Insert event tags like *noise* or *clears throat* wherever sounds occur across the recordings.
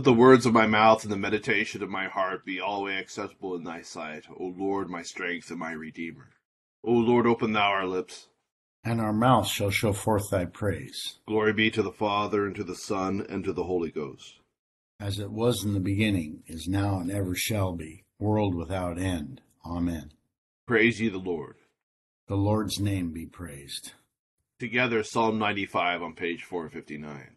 Let the words of my mouth and the meditation of my heart be always acceptable in thy sight, O Lord, my strength and my redeemer. O Lord, open thou our lips. And our mouth shall show forth thy praise. Glory be to the Father, and to the Son, and to the Holy Ghost. As it was in the beginning, is now, and ever shall be, world without end. Amen. Praise ye the Lord. The Lord's name be praised. Together, Psalm 95 on page 459.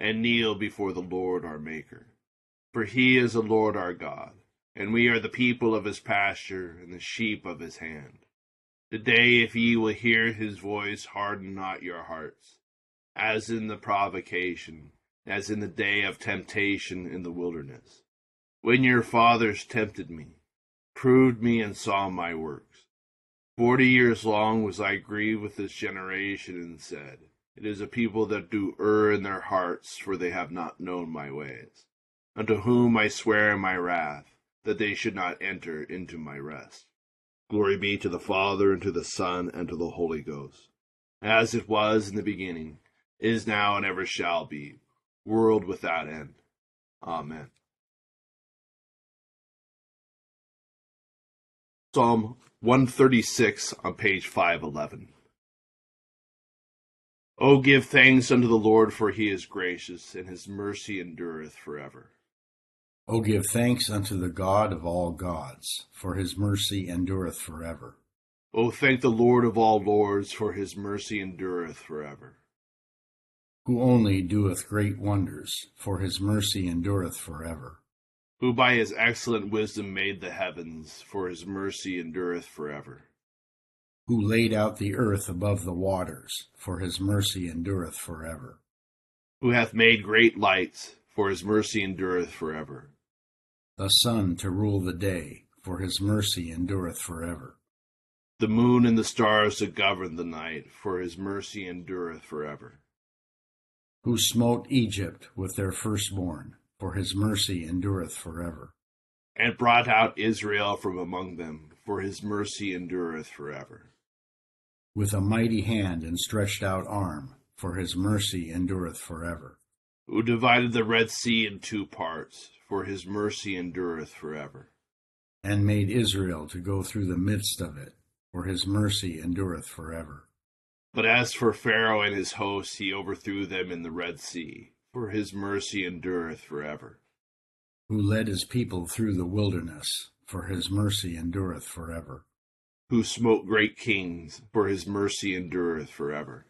and kneel before the Lord our Maker. For he is the Lord our God, and we are the people of his pasture, and the sheep of his hand. Today, if ye will hear his voice, harden not your hearts, as in the provocation, as in the day of temptation in the wilderness, when your fathers tempted me, proved me, and saw my works. Forty years long was I grieved with this generation, and said, It is a people that do err in their hearts, for they have not known my ways. Unto whom I swear in my wrath, that they should not enter into my rest. Glory be to the Father, and to the Son, and to the Holy Ghost, as it was in the beginning, is now, and ever shall be, world without end. Amen. Psalm 136 on page 511. O give thanks unto the Lord, for he is gracious, and his mercy endureth forever. O give thanks unto the God of all gods, for his mercy endureth forever. O thank the Lord of all lords, for his mercy endureth forever. Who only doeth great wonders, for his mercy endureth forever. Who by his excellent wisdom made the heavens, for his mercy endureth forever. Who laid out the earth above the waters, for his mercy endureth forever. Who hath made great lights, for his mercy endureth forever. The sun to rule the day, for his mercy endureth forever. The moon and the stars to govern the night, for his mercy endureth forever. Who smote Egypt with their firstborn, for his mercy endureth forever. And brought out Israel from among them, for his mercy endureth forever. With a mighty hand and stretched out arm, for his mercy endureth forever. Who divided the Red Sea in two parts, for his mercy endureth forever. And made Israel to go through the midst of it, for his mercy endureth forever. But as for Pharaoh and his hosts, he overthrew them in the Red Sea, for his mercy endureth forever. Who led his people through the wilderness, for his mercy endureth forever. Who smote great kings, for his mercy endureth forever.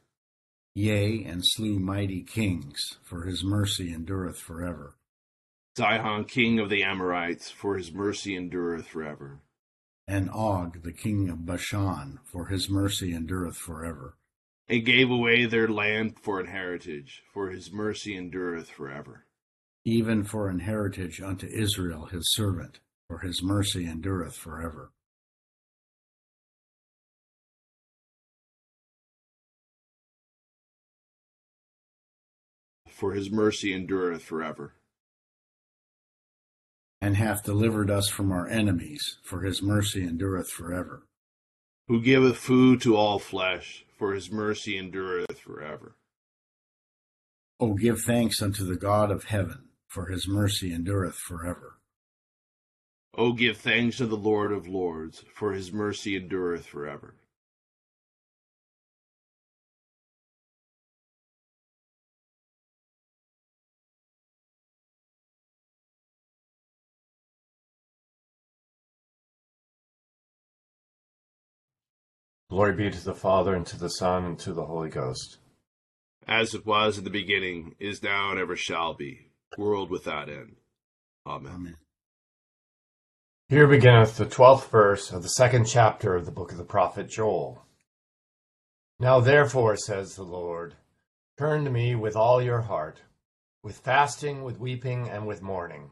Yea, and slew mighty kings, for his mercy endureth forever. Sihon, king of the Amorites, for his mercy endureth forever. And Og, the king of Bashan, for his mercy endureth forever. And gave away their land for an heritage, for his mercy endureth forever. Even for an heritage unto Israel his servant, for his mercy endureth forever. For his mercy endureth forever. And hath delivered us from our enemies, for his mercy endureth forever. Who giveth food to all flesh, for his mercy endureth forever. O give thanks unto the God of heaven, for his mercy endureth forever. O give thanks to the Lord of lords, for his mercy endureth forever. Glory be to the Father, and to the Son, and to the Holy Ghost. As it was in the beginning, is now, and ever shall be, world without end. Amen. Amen. Here beginneth the twelfth verse of the second chapter of the book of the prophet Joel. Now therefore, says the Lord, turn to me with all your heart, with fasting, with weeping, and with mourning.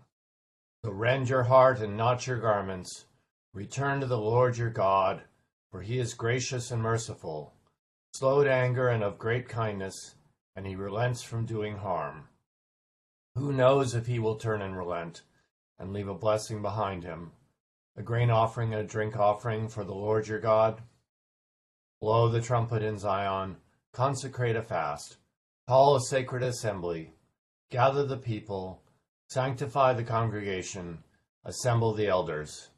So rend your heart and not your garments. Return to the Lord your God, for he is gracious and merciful, slow to anger and of great kindness, and he relents from doing harm. Who knows if he will turn and relent, and leave a blessing behind him, a grain offering and a drink offering for the Lord your God? Blow the trumpet in Zion, consecrate a fast, call a sacred assembly, gather the people, sanctify the congregation, assemble the elders.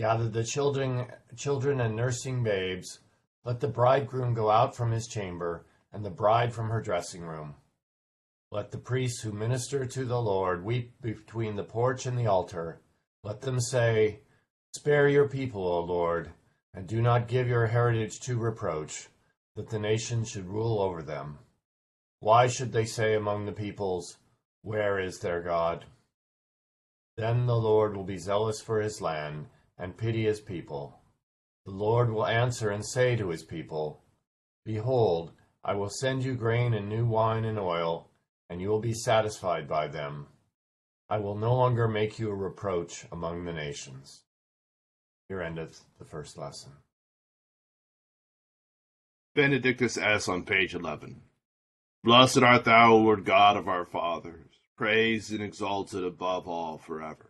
Gather the children, children and nursing babes. Let the bridegroom go out from his chamber, and the bride from her dressing room. Let the priests who minister to the Lord weep between the porch and the altar. Let them say, Spare your people, O Lord, and do not give your heritage to reproach, that the nations should rule over them. Why should they say among the peoples, Where is their God? Then the Lord will be zealous for his land and pity his people. The Lord will answer and say to his people, Behold, I will send you grain and new wine and oil, and you will be satisfied by them. I will no longer make you a reproach among the nations. Here endeth the first lesson. Benedictus es. on page 11. Blessed art thou, Lord God of our fathers, praised and exalted above all forever.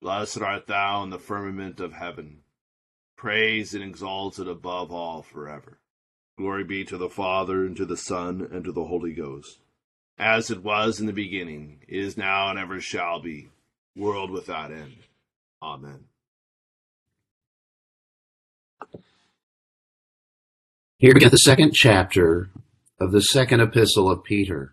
Blessed art thou in the firmament of heaven, praised and exalted above all forever. Glory be to the Father, and to the Son, and to the Holy Ghost, as it was in the beginning, is now, and ever shall be, world without end. Amen. Here we get the second chapter of the second epistle of Peter.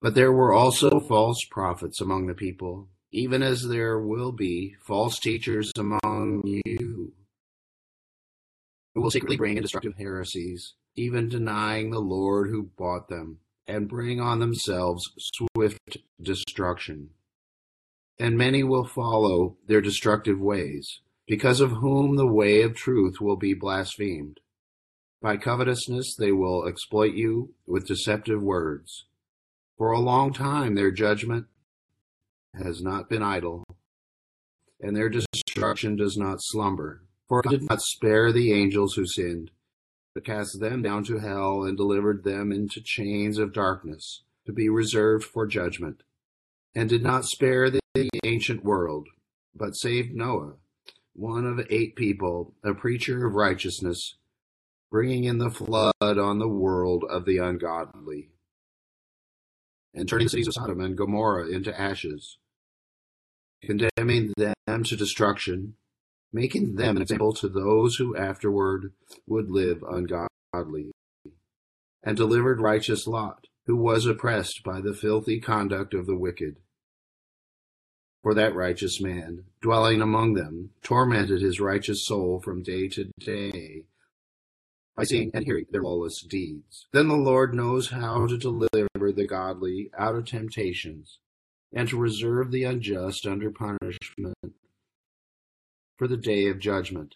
But there were also false prophets among the people, even as there will be false teachers among you, who will secretly bring in destructive heresies, even denying the Lord who bought them, and bring on themselves swift destruction. And many will follow their destructive ways, because of whom the way of truth will be blasphemed. By covetousness they will exploit you with deceptive words. For a long time their judgment has not been idle, and their destruction does not slumber. For God did not spare the angels who sinned, but cast them down to hell and delivered them into chains of darkness to be reserved for judgment, and did not spare the ancient world, but saved Noah, one of eight people, a preacher of righteousness, bringing in the flood on the world of the ungodly, and turning the cities of Sodom and Gomorrah into ashes, condemning them to destruction, making them an example to those who afterward would live ungodly, and delivered righteous Lot, who was oppressed by the filthy conduct of the wicked. For that righteous man, dwelling among them, tormented his righteous soul from day to day by seeing and hearing their lawless deeds. Then the Lord knows how to deliver the godly out of temptations and to reserve the unjust under punishment for the day of judgment,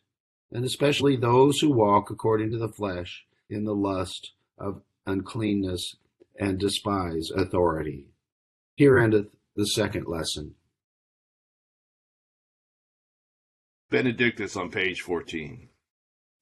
and especially those who walk according to the flesh in the lust of uncleanness and despise authority. Here endeth the second lesson. Benedictus on page 14.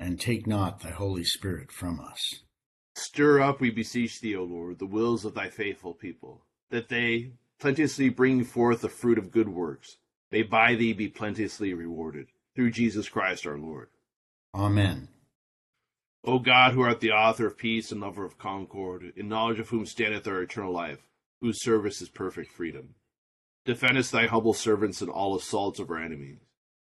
And take not thy Holy Spirit from us. Stir up, we beseech thee, O Lord, the wills of thy faithful people, that they, plenteously bringing forth the fruit of good works, may by thee be plenteously rewarded, through Jesus Christ our Lord. Amen. O God, who art the author of peace and lover of concord, in knowledge of whom standeth our eternal life, whose service is perfect freedom, defendest thy humble servants in all assaults of our enemies,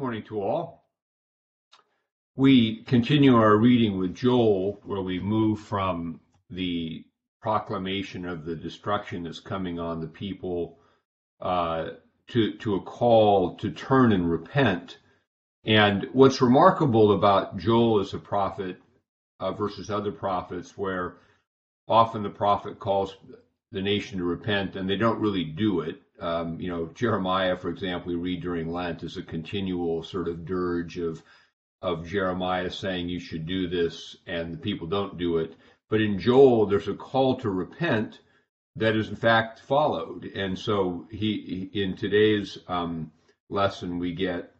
Morning to all. We continue our reading with Joel, where we move from the proclamation of the destruction that's coming on the people uh, to, to a call to turn and repent. And what's remarkable about Joel as a prophet uh, versus other prophets, where often the prophet calls the nation to repent and they don't really do it. Um, you know, Jeremiah, for example, we read during Lent is a continual sort of dirge of of Jeremiah saying you should do this and the people don't do it. But in Joel, there's a call to repent that is in fact followed. And so he, in today's um, lesson, we get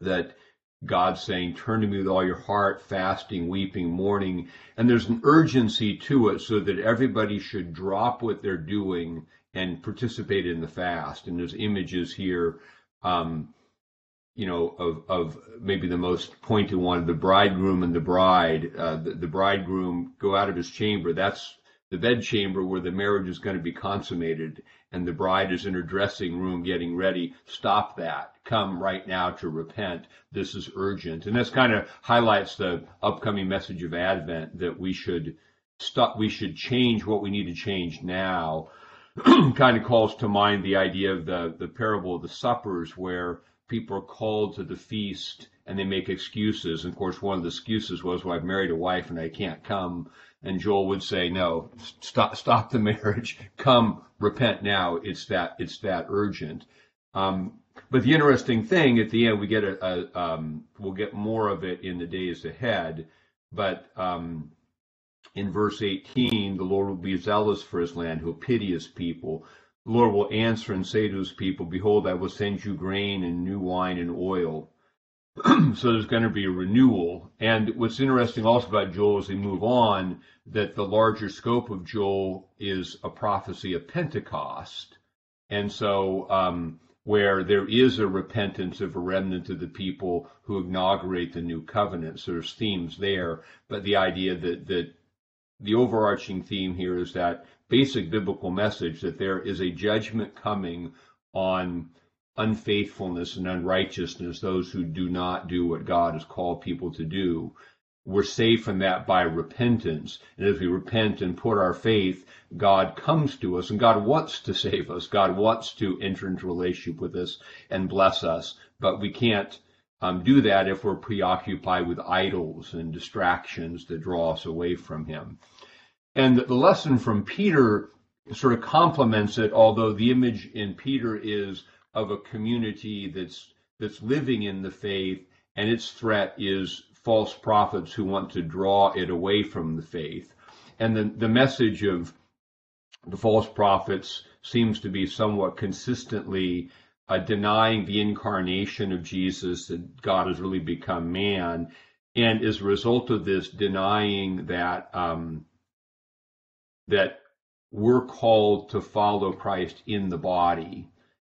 that God's saying, turn to me with all your heart, fasting, weeping, mourning. And there's an urgency to it so that everybody should drop what they're doing and participate in the fast. And there's images here um, you know, of, of maybe the most pointed one, the bridegroom and the bride. Uh, the, the bridegroom go out of his chamber. That's the bed chamber where the marriage is going to be consummated, and the bride is in her dressing room getting ready. Stop that. Come right now to repent. This is urgent. And this kind of highlights the upcoming message of Advent that we should stop, we should change what we need to change now. *clears throat* kind of calls to mind the idea of the, the parable of the suppers where people are called to the feast and they make excuses. And of course, one of the excuses was, well, I've married a wife and I can't come. And Joel would say, no, stop, stop the *laughs* marriage. Come, repent now. It's that, it's that urgent. Um, but the interesting thing at the end, we get a, a um, we'll get more of it in the days ahead. But um, in verse 18, the Lord will be zealous for his land, he'll pity his people. The Lord will answer and say to his people, Behold, I will send you grain and new wine and oil. *clears throat* so there's going to be a renewal. And what's interesting also about Joel as we move on, that the larger scope of Joel is a prophecy of Pentecost. And so, um, where there is a repentance of a remnant of the people who inaugurate the new covenant. So there's themes there, but the idea that, that the overarching theme here is that basic biblical message that there is a judgment coming on unfaithfulness and unrighteousness, those who do not do what God has called people to do. We're saved from that by repentance. And as we repent and put our faith, God comes to us and God wants to save us. God wants to enter into relationship with us and bless us. But we can't um, do that if we're preoccupied with idols and distractions that draw us away from Him. And the lesson from Peter sort of complements it, although the image in Peter is of a community that's that's living in the faith, and its threat is false prophets who want to draw it away from the faith. And the, the message of the false prophets seems to be somewhat consistently uh, denying the incarnation of Jesus, that God has really become man, and as a result of this, denying that um, that we're called to follow Christ in the body.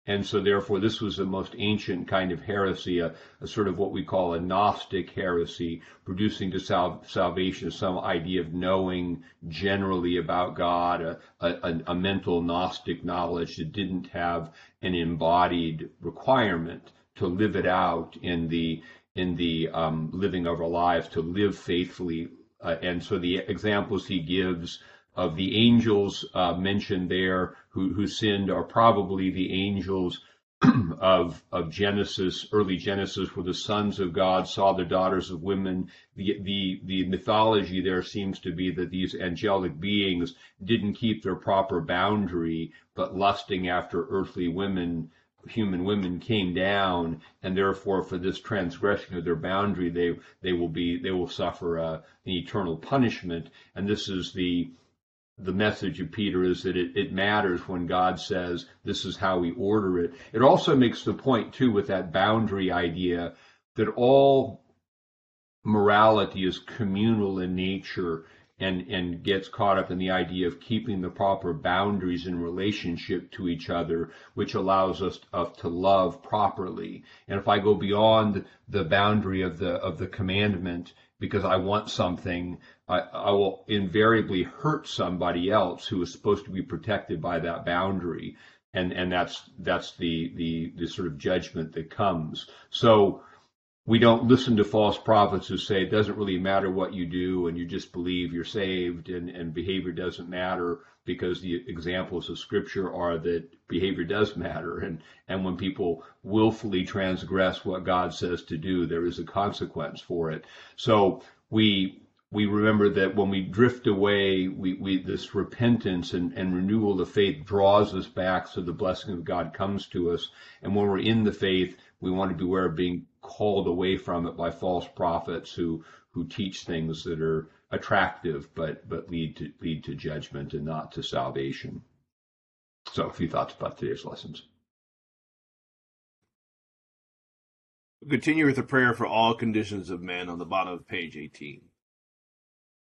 And so, therefore, this was the most ancient kind of heresy, a, a sort of what we call a Gnostic heresy, producing to sal- salvation some idea of knowing generally about God, a, a, a mental Gnostic knowledge that didn't have an embodied requirement to live it out in the in the um, living of our lives, to live faithfully. Uh, and so, the examples he gives of the angels uh, mentioned there who, who sinned are probably the angels *clears throat* of of Genesis, early Genesis, where the sons of God saw the daughters of women. The the the mythology there seems to be that these angelic beings didn't keep their proper boundary, but lusting after earthly women, human women came down, and therefore for this transgression of their boundary, they they will be they will suffer uh, an eternal punishment. And this is the the message of Peter is that it, it matters when God says this is how we order it. It also makes the point, too, with that boundary idea that all morality is communal in nature and, and gets caught up in the idea of keeping the proper boundaries in relationship to each other, which allows us to, to love properly. And if I go beyond the boundary of the of the commandment because I want something, I, I will invariably hurt somebody else who is supposed to be protected by that boundary. And, and that's, that's the, the, the sort of judgment that comes. So we don't listen to false prophets who say it doesn't really matter what you do and you just believe you're saved and, and behavior doesn't matter because the examples of scripture are that behavior does matter and and when people willfully transgress what God says to do there is a consequence for it so we we remember that when we drift away, we, we this repentance and, and renewal of faith draws us back so the blessing of God comes to us. And when we're in the faith, we want to beware of being called away from it by false prophets who who teach things that are attractive but but lead to lead to judgment and not to salvation. So a few thoughts about today's lessons. We'll continue with a prayer for all conditions of men on the bottom of page 18.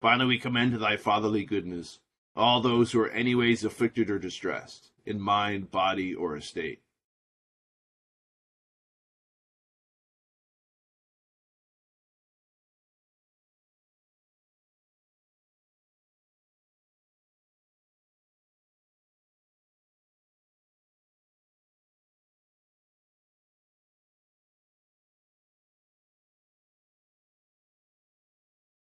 Finally, we commend to thy fatherly goodness all those who are anyways afflicted or distressed, in mind, body, or estate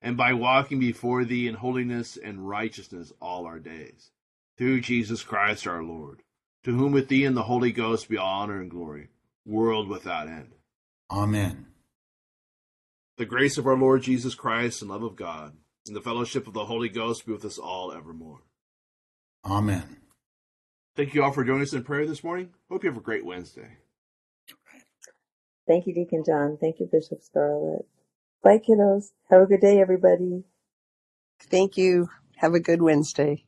and by walking before thee in holiness and righteousness all our days. Through Jesus Christ our Lord, to whom with thee and the Holy Ghost be all honor and glory, world without end. Amen. The grace of our Lord Jesus Christ and love of God, and the fellowship of the Holy Ghost be with us all evermore. Amen. Thank you all for joining us in prayer this morning. Hope you have a great Wednesday. Thank you, Deacon John. Thank you, Bishop Scarlett. Bye, kiddos. Have a good day, everybody. Thank you. Have a good Wednesday.